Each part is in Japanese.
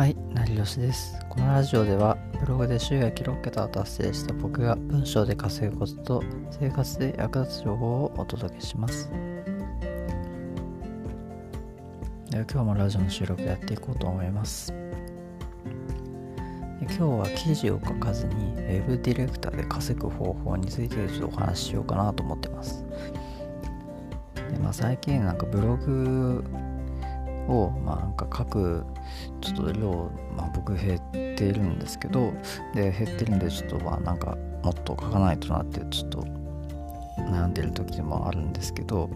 はい、成吉です。このラジオではブログで収益6桁を達成した僕が文章で稼ぐコツと生活で役立つ情報をお届けします。では今日もラジオの収録やっていこうと思います。今日は記事を書かずに Web ディレクターで稼ぐ方法についてちょっとお話ししようかなと思ってます。でまあ、最近なんかブログをまあなんか書くちょっと量、まあ、僕減っているんですけどで減ってるんでちょっとまあなんかもっと書かないとなってちょっと悩んでる時もあるんですけど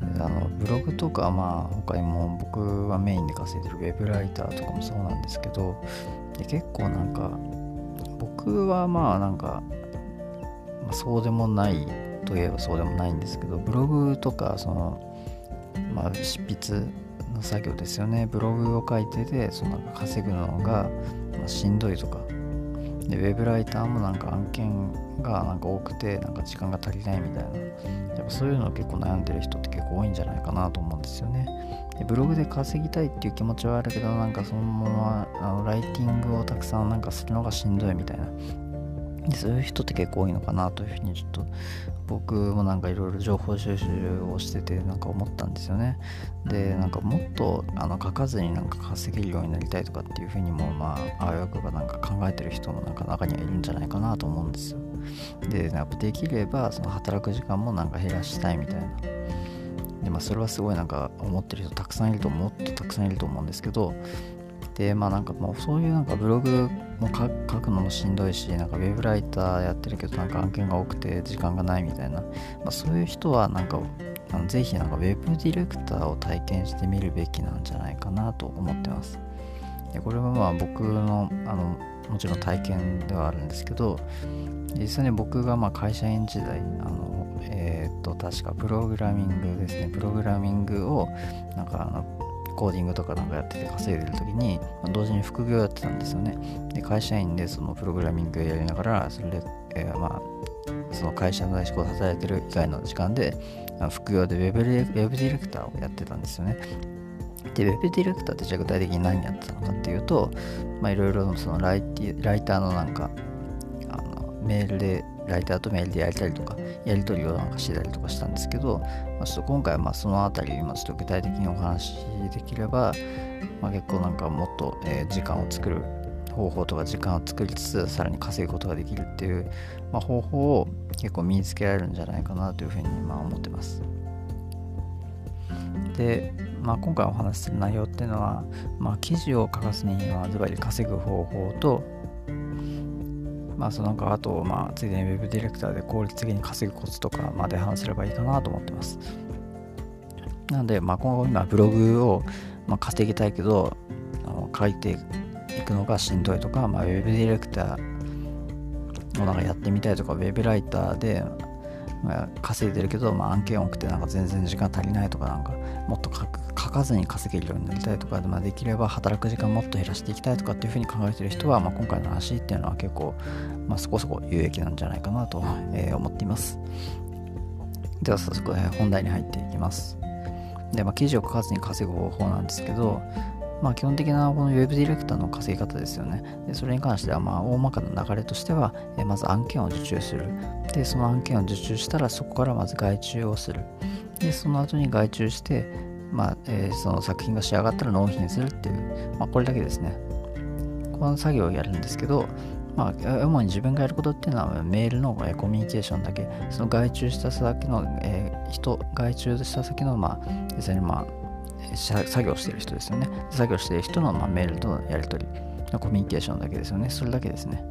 であのブログとかまあ他にも僕はメインで稼いでるウェブライターとかもそうなんですけどで結構なんか僕はまあなんか、まあ、そうでもないといえばそうでもないんですけどブログとかそのまあ執筆の作業ですよね。ブログを書いててそのなんか稼ぐのが、まあ、しんどいとか。でウェブライターもなんか案件がなんか多くてなんか時間が足りないみたいな。やっぱそういうの結構悩んでる人って結構多いんじゃないかなと思うんですよね。でブログで稼ぎたいっていう気持ちはあるけどなんかそのままあのライティングをたくさんなんかするのがしんどいみたいな。でそういう人って結構多いのかなというふうにちょっと僕もなんかいろいろ情報収集をしててなんか思ったんですよね。でなんかもっとあの書かずになんか稼げるようになりたいとかっていうふうにもまああわよくばなんか考えてる人もなんか中にはいるんじゃないかなと思うんですよ。でやっぱできればその働く時間もなんか減らしたいみたいな。でまあそれはすごいなんか思ってる人たくさんいるともっとたくさんいると思うんですけどでまあなんかもうそういうなんかブログも書くのもしんどいしなんかウェブライターやってるけどなんか案件が多くて時間がないみたいな、まあ、そういう人はなんかあのぜひなんかウェブディレクターを体験してみるべきなんじゃないかなと思ってます。でこれはまあ僕のあのもちろん体験ではあるんですけど実際に僕がまあ会社員時代あのえっ、と確かプログラミングですね。プログラミングをなんかあのコーディングとかなんかやってて稼いでる時にま同時に副業やってたんですよね。で会社員でそのプログラミングやりながらそれで、えー、まあその会社の仕事働いてる以外の時間で副業でウェブウェブディレクターをやってたんですよね。で、ウェブディレクターってじゃあ具体的に何やってたのかっていうと、まあいろいろそのライライターのなんか、あのメールで、ライターとメールでやりたりとか、やり取りをなんかしてたりとかしたんですけど、まあ、ちょっと今回はまあそのあたり、まあ、ちょっと具体的にお話しできれば、まあ、結構なんかもっと、えー、時間を作る方法とか時間を作りつつさらに稼ぐことができるっていう、まあ、方法を結構身につけられるんじゃないかなというふうにまあ思ってます。で、まあ、今回お話しする内容っていうのは、まあ、記事を書かずに、まあ、ズバリ稼ぐ方法と、まあ、そのあと、まあ、ついでに Web ディレクターで効率的に稼ぐコツとかまで話せればいいかなと思ってます。なので、まあ、今後今ブログを、まあ、稼ぎたいけど、あの書いていくのがしんどいとか、まあ、Web ディレクターをなんかやってみたいとか、Web ライターで、まあ、稼いでるけど、まあ、案件多くてなんか全然時間足りないとかなんかもっと書かずに稼げるようになりたいとかで、まあ、できれば働く時間もっと減らしていきたいとかっていうふうに考えてる人は、まあ、今回の話っていうのは結構、まあ、そこそこ有益なんじゃないかなと、えー、思っていますでは早速、本題に入っていきますで、まあ、記事を書かずに稼ぐ方法なんですけどまあ、基本的なこの Web ディレクターの稼ぎ方ですよね。でそれに関しては、まあ、大まかな流れとしては、えまず案件を受注する。で、その案件を受注したら、そこからまず外注をする。で、その後に外注して、まあえー、その作品が仕上がったら納品するっていう、まあ、これだけですね。この作業をやるんですけど、まあ、主に自分がやることっていうのはメールのコミュニケーションだけ、その外注した先の、えー、人、外注した先の、まあ、実際にまあ、作業してる人ですよね。作業してる人の、まあ、メールとのやり取りのコミュニケーションだけですよね。それだけですね。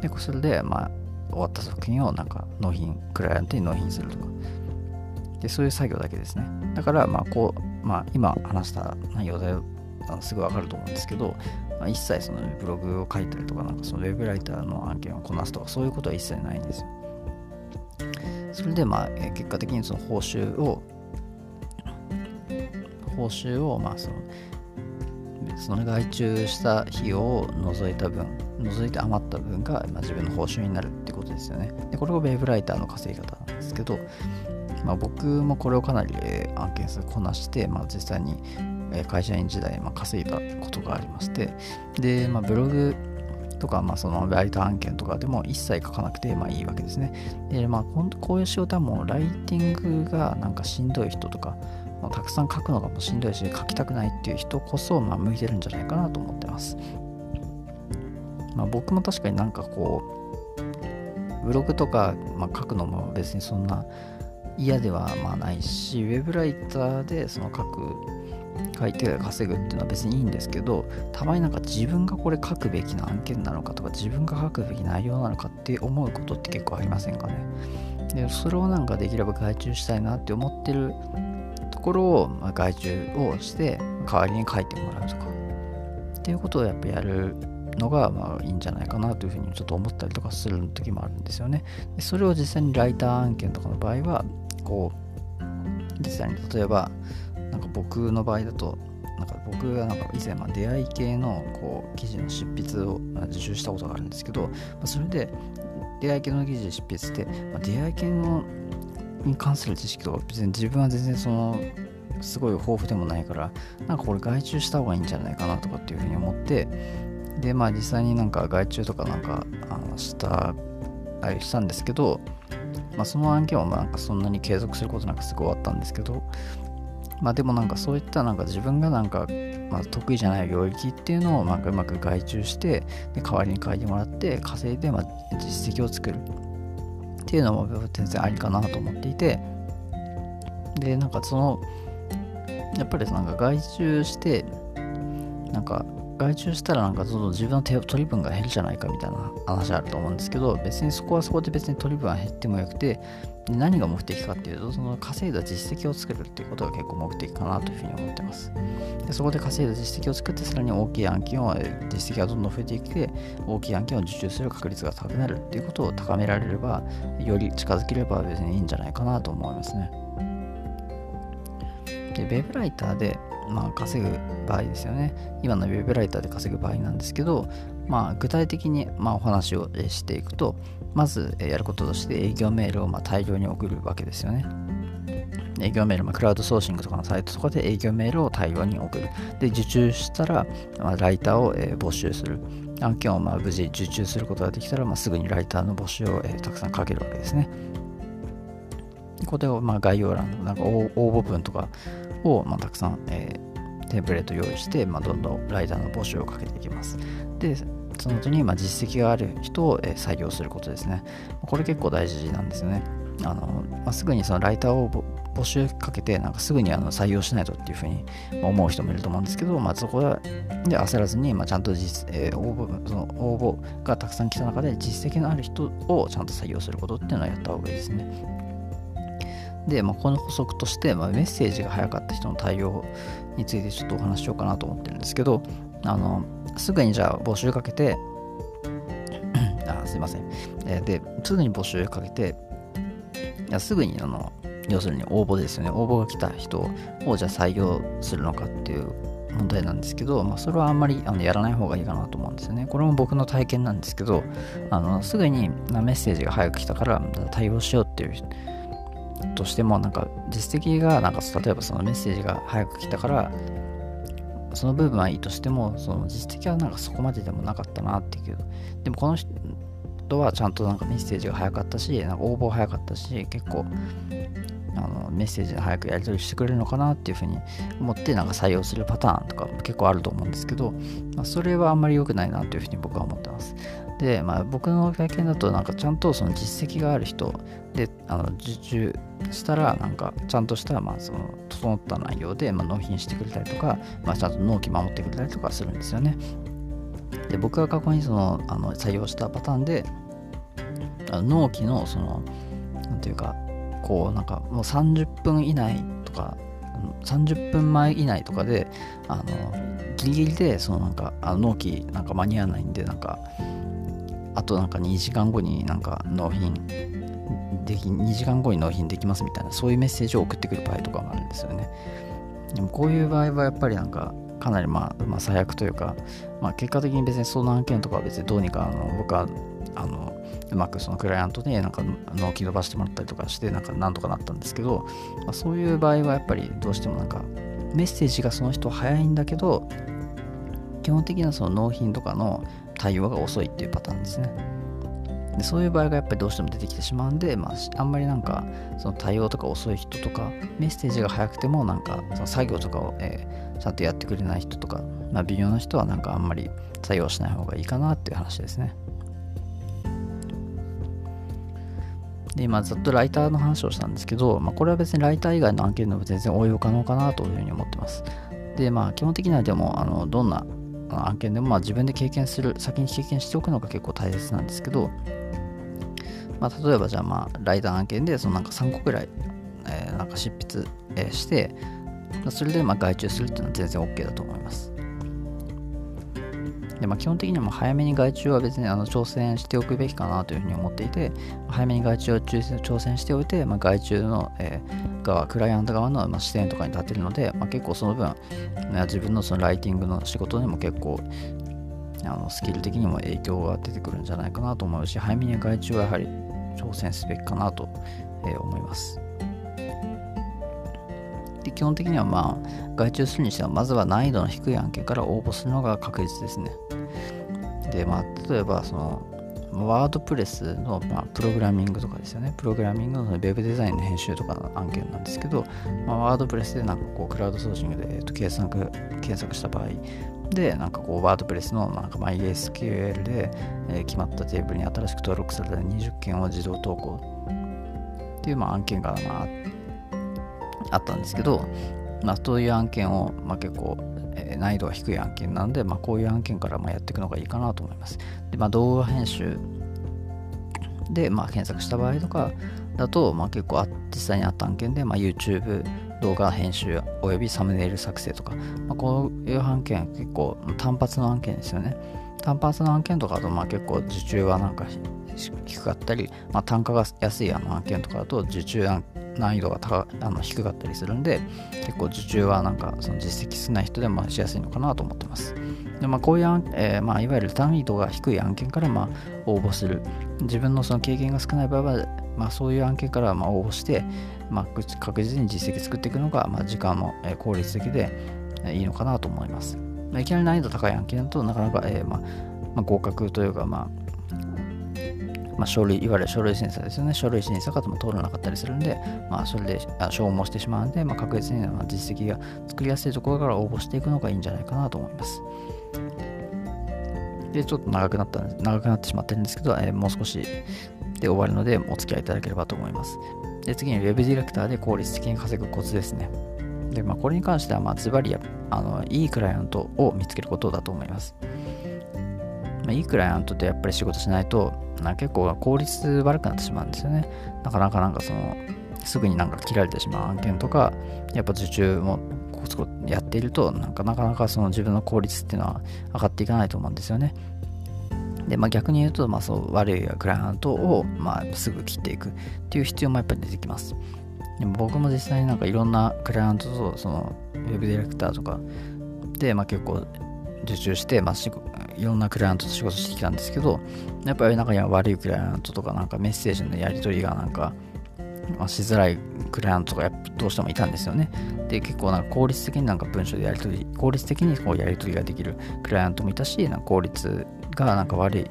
で、それで、まあ、終わった作品をなんか納品、クライアントに納品するとか。で、そういう作業だけですね。だから、まあ、こう、まあ、今話した内容ですぐわかると思うんですけど、まあ、一切そのブログを書いたりとか、なんかそのウェブライターの案件をこなすとか、そういうことは一切ないんですよ。それで、まあ、結果的にその報酬を報酬を、まあ、そのその外注した費用を除いた分、除いて余った分が、まあ、自分の報酬になるってことですよね。でこれがウェブライターの稼ぎ方なんですけど、まあ、僕もこれをかなり、え、案件数こなして、まあ、実際に会社員時代、まあ、稼いだことがありましてで、まあ、ブログとか、まあ、そのライター案件とかでも一切書かなくてまあいいわけですね。で、まあ、こういう仕事はもうライティングがなんかしんどい人とか、まあ、たくさん書くのがもうしんどいし書きたくないっていう人こそ、まあ、向いてるんじゃないかなと思ってます。まあ、僕も確かになんかこうブログとか、まあ、書くのも別にそんな嫌ではまあないしウェブライターでその書く書いて稼ぐっていうのは別にいいんですけどたまになんか自分がこれ書くべきな案件なのかとか自分が書くべき内容なのかって思うことって結構ありませんかね。でそれをなんかできれば外注したいなって思ってるところを、まあ、外注をして代わりに書いてもらうとか。っていうことをやっぱやるのがまあいいんじゃないかなというふうにちょっと思ったりとかする時もあるんですよね。でそれを実際にライター案件とかの場合はこう実際に例えばなんか僕の場合だとなんか僕がなんか以前ま出会い系のこう記事の執筆を受注したことがあるんですけど、まあ、それで出会い系の記事執筆って、まあ、出会い系のに関する知識とか別に自分は全然そのすごい豊富でもないからなんかこれ外注した方がいいんじゃないかなとかっていうふうに思ってでまあ実際になんか外注とかなんかあのしたありしたんですけどまあその案件はなんかそんなに継続することなくすぐ終わったんですけどまあでもなんかそういったなんか自分がなんか、まあ、得意じゃない領域っていうのをなんかうまく外注してで代わりに書いてもらって稼いでまあ実績を作る。っていうのも全然ありかなと思っていて。でなんかそのやっぱりなんか外注してなんか外注したらなんかどんどん自分の取り分が減るじゃないかみたいな話あると思うんですけど別にそこはそこで別に取り分は減ってもよくて何が目的かっていうとその稼いだ実績を作るっていうことが結構目的かなというふうに思ってます。でそこで稼いだ実績を作ってさらに大きい案件を実績がどんどん増えていって大きい案件を受注する確率が高くなるっていうことを高められればより近づければ別にいいんじゃないかなと思いますね。でウェブライターでまあ、稼ぐ場合ですよね。今のウェブライターで稼ぐ場合なんですけど、まあ、具体的にまあお話をしていくと、まずやることとして営業メールをまあ大量に送るわけですよね。営業メール、まあ、クラウドソーシングとかのサイトとかで営業メールを大量に送る。で、受注したら、まあ、ライターを、えー、募集する。案件をまあ無事受注することができたら、まあ、すぐにライターの募集を、えー、たくさんかけるわけですね。これをまあ概要欄、なんか応募文とかをまあたくさん、えー、テンプレート用意して、まあ、どんどんライターの募集をかけていきます。で、その後にまあ実績がある人を、えー、採用することですね。これ結構大事なんですよね。あのまあ、すぐにそのライターを募集かけて、なんかすぐにあの採用しないとっていうふうに思う人もいると思うんですけど、まあ、そこで焦らずに、まあ、ちゃんと実、えー、応募その応募がたくさん来た中で実績のある人をちゃんと採用することっていうのはやった方がいいですね。で、まあ、この補足として、まあ、メッセージが早かった人の対応についてちょっとお話ししようかなと思ってるんですけど、あのすぐにじゃあ募集かけて、あすいません。で、すぐに募集かけて、いやすぐにあの要するに応募ですよね。応募が来た人をじゃあ採用するのかっていう問題なんですけど、まあ、それはあんまりあのやらない方がいいかなと思うんですよね。これも僕の体験なんですけど、あのすぐにメッセージが早く来たから対応しようっていうとしてもなんか実績がなんか例えばそのメッセージが早く来たからその部分はいいとしてもその実績はなんかそこまででもなかったなっていう。でもこの人はちゃんとなんかメッセージが早かったしなんか応募早かったし結構あのメッセージで早くやり取りしてくれるのかなっていうふうに思ってなんか採用するパターンとか結構あると思うんですけど、まあ、それはあんまり良くないなというふうに僕は思ってます。で、まあ、僕の経験だとなんかちゃんとその実績がある人であの受注したらなんかちゃんとしたまあその整った内容でまあ納品してくれたりとか、まあ、ちゃんと納期守ってくれたりとかするんですよね。で僕が過去にそのあの採用したパターンで納期のそのなんていうかこうなんかもう30分以内とか30分前以内とかであのギリギリでそのなんかあの納期なんか間に合わないんでなんかあとなんか2時間後になんか納品でき2時間後に納品できますみたいなそういうメッセージを送ってくる場合とかもあるんですよね。でもこういう場合はやっぱりなんかかなりまあ、まあ、最悪というか、まあ、結果的に別にその案件とかは別にどうにかあの僕はあのうまくそのクライアントでなんか納期伸ばしてもらったりとかしてなんかなんとかなったんですけど、まあ、そういう場合はやっぱりどうしてもなんかメッセージがその人早いんだけど基本的なその納品とかの対応が遅いっていうパターンですね。でそういう場合がやっぱりどうしても出てきてしまうんで、まあ、あんまりなんかその対応とか遅い人とかメッセージが早くてもなんかその作業とかを、えー、ちゃんとやってくれない人とか、まあ、微妙な人はなんかあんまり作業しない方がいいかなっていう話ですね。で今ざっとライターの話をしたんですけど、まあ、これは別にライター以外の案件でも全然応用可能かなというふうに思ってます。でまあ基本的にはでもあのどんな案件でもまあ自分で経験する先に経験しておくのが結構大切なんですけど、まあ、例えばじゃあまあライダー案件でそのなんか3個くらい、えー、なんか執筆、えして、それでまあ外注するっていうのは全然 OK だと思います。で、まあ、基本的にはもう早めに外注は別にあの挑戦しておくべきかなというふうに思っていて、早めに外注を挑戦しておいて、まあ、外注の、えー、側、クライアント側の、まあ、視点とかに立てるので、まあ、結構その分、自分のそのライティングの仕事にも結構あのスキル的にも影響が出てくるんじゃないかなと思うし、早めに外注はやはり挑戦すべきかなと、えー、思います。で基本的にはまあ外注するにしてはまずは難易度の低い案件から応募するのが確実ですねでまあ例えばそのワードプレスの、まあ、プログラミングとかですよね。プログラミングのウェブデザインの編集とかの案件なんですけど、まあ、ワードプレスでなんかこうクラウドソーシングで、えー、と検索検索した場合で、なんかこうワードプレスのなんか MySQL で、えー、決まったテーブルに新しく登録された20件を自動投稿っていうまあ案件がまああったんですけど、まあ、そういう案件を、まあ、結構、難易度が低い案件なんで、まあ、こういう案件からまやっていくのがいいかなと思います。で、まあ、動画編集で、まあ、検索した場合とかだと、まあ、結構実際にあった案件で、まあ、YouTube 動画編集およびサムネイル作成とか、まあ、こういう案件結構単発の案件ですよね。単発の案件とかだとまあ結構受注はなんか低かったり、まあ、単価が安いあの案件とかだと受注難易度が高あの低かったりするんで結構受注はなんかその実績少ない人でもしやすいのかなと思ってます。で、まあ、こういう、えー、まあ、いわゆる難易度が低い案件からま応募する。自分のその経験が少ない場合は、まあ、そういう案件からま応募して、まあ、確実に実績作っていくのが、ま、時間も効率的でいいのかなと思います。ま、いきなり難易度高い案件だとなかなか、えーまあまあ、合格というか、まあまあ、書類いわゆる書類審査ですよね。書類審査方も通らなかったりするんで、まあ、それで消耗してしまうんで、まあ、確実に実績が作りやすいところから応募していくのがいいんじゃないかなと思います。でちょっと長くなった長くなってしまってるんですけど、えー、もう少しで終わるのでお付き合いいただければと思います。で次に Web ディレクターで効率的に稼ぐコツですね。で、まあ、これに関しては、まあ、ズバリあの、いいクライアントを見つけることだと思います。ま、いいクライアントってやっぱり仕事しないと、な結構効率悪くなってしまうんですよね。なかなかなんかその、すぐになんか切られてしまう案件とか、やっぱ受注もコツコツやっていると、なんかなかなかその自分の効率っていうのは上がっていかないと思うんですよね。で、まあ、逆に言うと、まあ、そう悪いクライアントを、まあ、すぐ切っていくっていう必要もやっぱり出てきます。でも僕も実際になんかいろんなクライアントとそのウェブディレクターとかで、まあ、結構受注して、まあ、いろんなクライアントと仕事してきたんですけどやっぱり中には悪いクライアントとかなんかメッセージのやり取りがなんか、まあ、しづらいクライアントとかどうしてもいたんですよね。で結構なんか効率的になんか文章でやり取り効率的にこうやり取りができるクライアントもいたしなんか効率がなんか悪い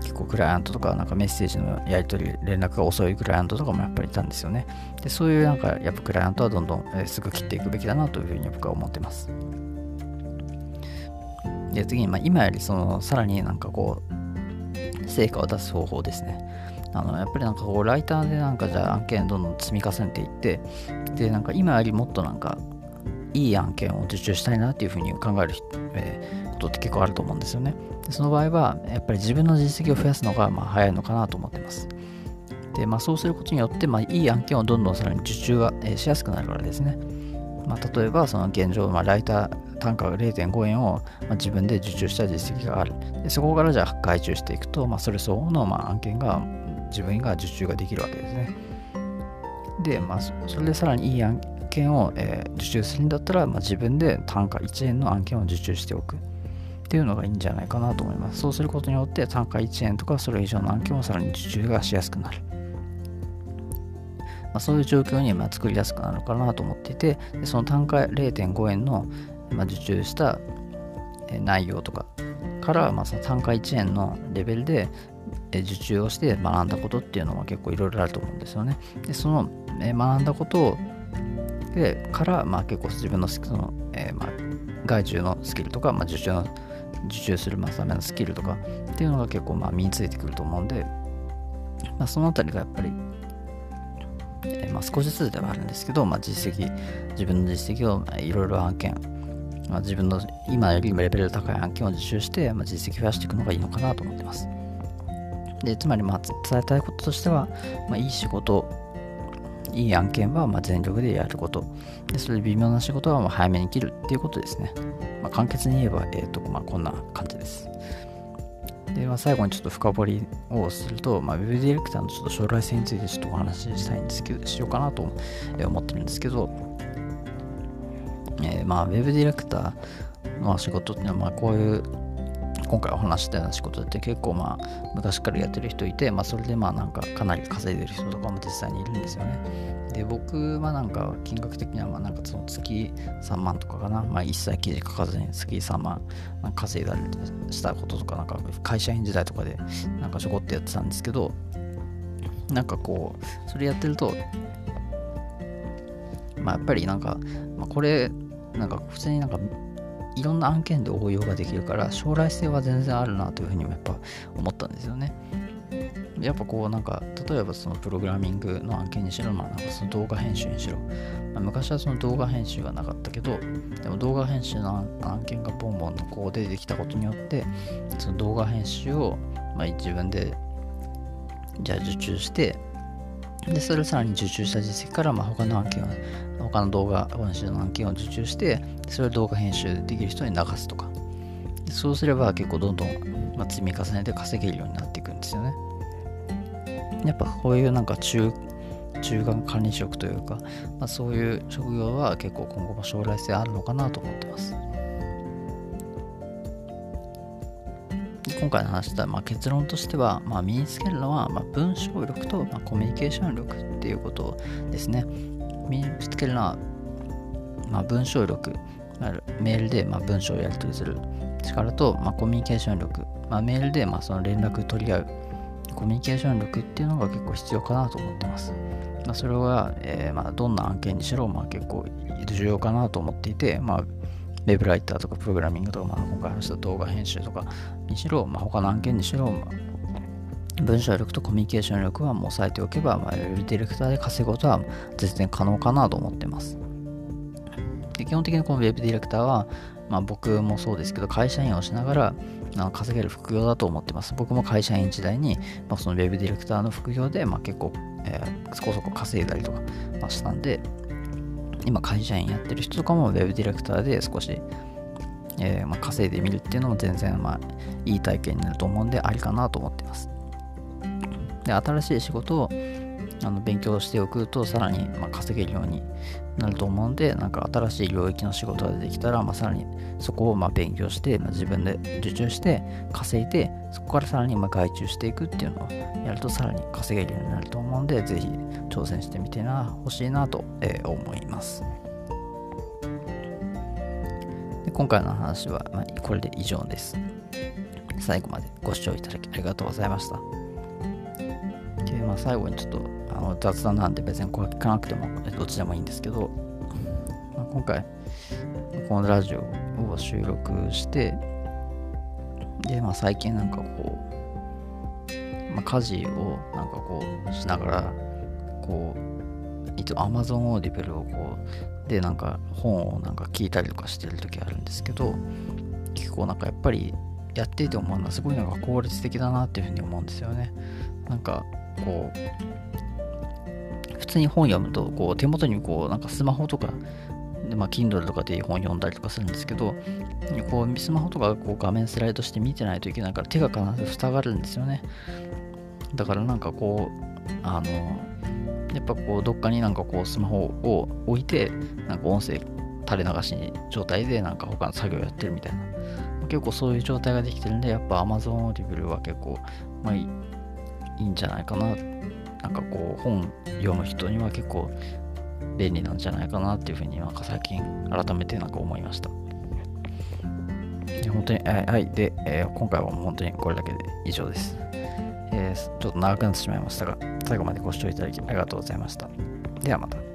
結構クライアントとかなんかメッセージのやり取り連絡が遅いクライアントとかもやっぱりいたんですよね。でそういうなんかやっぱクライアントはどんどん、すぐ切っていくべきだなというふうに僕は思ってます。で次に、まあ、今よりそのさらになんかこう成果を出す方法ですね。あのやっぱりなんかこうライターでなんかじゃあ案件どんどん積み重ねていってでなんか今よりもっとなんかいい案件を受注したいなっていうふうに考える、えー、ことって結構あると思うんですよね。でその場合はやっぱり自分の実績を増やすのがまあ早いのかなと思ってます。で、まあ、そうすることによって、まあ、いい案件をどんどんさらに受注が、えしやすくなるからですね、まあ、例えばその現状、まあ、ライター単価が0.5円を、まあ、自分で受注した実績があるでそこからじゃあ外注していくと、まあ、それ相応の、まあ、案件が自分が受注ができるわけですねで、まあ、それでさらにいい案件を、えー、受注するんだったら、まあ、自分で単価1円の案件を受注しておくっていうのがいいんじゃないかなと思います。そうすることによって単価1円とかそれ以上の案件をさらに受注がしやすくなる。まあ、そういう状況にまあ作りやすくなるかなと思っていてその単価0.5円の、ま、受注した内容とかから、まあ、その単価1円のレベルで受注をして学んだことっていうのは結構いろいろあると思うんですよね。でその学んだことでから、まあ、結構自分のその、えー、まあ、外注のスキルとか、まあ、受注の受注するためのスキルとかっていうのが結構まあ身についてくると思うんで、まあ、そのあたりがやっぱり、え、まあ、少しずつではあるんですけど、まあ、実績自分の実績をいろいろ案件、まあ、自分の今よりもレベル高い案件を受注して、まあ、実績増やしていくのがいいのかなと思ってます。でつまりまあ伝えたいこととしては、まあ、いい仕事いい案件はま全力でやること。でそれで微妙な仕事はま早めに切るっていうことですね、ま、簡潔に言えば、えーとま、こんな感じです。で、まあ、最後にちょっと深掘りをすると、まあ、ウェブディレクターのちょっと将来性についてちょっとお話ししたいんですけどしようかなと思ってるんですけど、えー、まあウェブディレクターの仕事っていうのはまあこういう今回お話したような仕事って結構まあ昔からやってる人いて、まあ、それでまあなんかかなり稼いでる人とかも実際にいるんですよね。で僕はなんか金額的にはまあなんかその月3万とかかな、まあ、一切記事書かずに月3万稼いだりしたこととかなんか会社員時代とかでなんかちょこっとやってたんですけどなんかこうそれやってるとまあやっぱりなんか、まあ、これなんか普通になんかいろんな案件で応用ができるから将来性は全然あるなというふうにもやっぱ思ったんですよね。やっぱこうなんか例えばそのプログラミングの案件にしろ、まあ、なんかその動画編集にしろ、まあ、昔はその動画編集はなかったけどでも動画編集の案件がボンボンとこう出てきたことによってその動画編集をまあ自分でじゃあ受注してで、それをさらに受注した実績から、まあ、他の案件を、他の動画編集の案件を受注して、それを動画編集できる人に流すとか。そうすれば結構どんどん、積み重ねて稼げるようになっていくんですよね。やっぱこういうなんか中、中間管理職というか、まあ、そういう職業は結構今後も将来性あるのかなと思ってます。今回の話した、まあ、結論としては、まあ、身につけるのは、まあ、文章力と、まあ、コミュニケーション力っていうことですね。身につけるのは、まあ、文章力、メールで、まあ、文章をやり取りする力と、まあ、コミュニケーション力、まあ、メールで、まあ、その連絡取り合うコミュニケーション力っていうのが結構必要かなと思ってます。まあ、それは、えーまあ、どんな案件にしろ、まあ、結構重要かなと思っていて、まあ、ウェブライターとかプログラミングとか、まあ、今回話した動画編集とかにしろ、まあ、他の案件にしろ、まあ、文章力とコミュニケーション力はもう抑えておけば、まあ、ウェブディレクターで稼ぐことは全然可能かなと思ってます。で基本的にこのウェブディレクターは、まあ、僕もそうですけど、会社員をしながらあ稼げる副業だと思ってます。僕も会社員時代に、まあ、そのウェブディレクターの副業で、まあ、結構、えー、そこそこ稼いだりとか、まあ、したんで、今会社員やってる人とかも Web ディレクターで少し、えー、まあ、稼いでみるっていうのも全然まあいい体験になると思うんでありかなと思ってます。で、新しい仕事をあの勉強しておくとさらにま稼げるようになると思うんでなんか新しい領域の仕事が出てきたら、まあ、さらにそこをま勉強して、まあ、自分で受注して稼いでそこからさらにま外注していくっていうのをやるとさらに稼げるようになると思うんでぜひ挑戦してみてな欲しいなと、え、思います。で今回の話は、まこれで以上です。最後までご視聴いただきありがとうございました。で、まあ、最後にちょっとの雑談なんで別にこれ聞かなくてもどっちでもいいんですけど、まあ、今回このラジオを収録してで、まあ、最近なんかこう、まあ、家事をなんかこうしながらこういつも Amazon オーディブルをこうでなんか本をなんか聞いたりとかしてる時あるんですけど結構なんかやっぱりやっていて思うのはすごいなんか効率的だなっていうふうに思うんですよね。なんかこう通に本読むとこう手元にこうなんかスマホとかで、まあ、Kindle とかで本読んだりとかするんですけどこうスマホとかこう画面スライドして見てないといけないから手が必ず塞がるんですよね。だからなんかこうあのやっぱこうどっかになんかこうスマホを置いてなんか音声垂れ流し状態でなんか他の作業やってるみたいな。結構そういう状態ができてるんでやっぱ Amazon Audible は結構まあいいんじゃないかな。なんかこう本読む人には結構便利なんじゃないかなっていうふうになんか最近改めてなんか思いました。本当に、えはい。で、えー、今回はもう本当にこれだけで以上です。えー、ちょっと長くなってしまいましたが、最後までご視聴いただきありがとうございました。ではまた。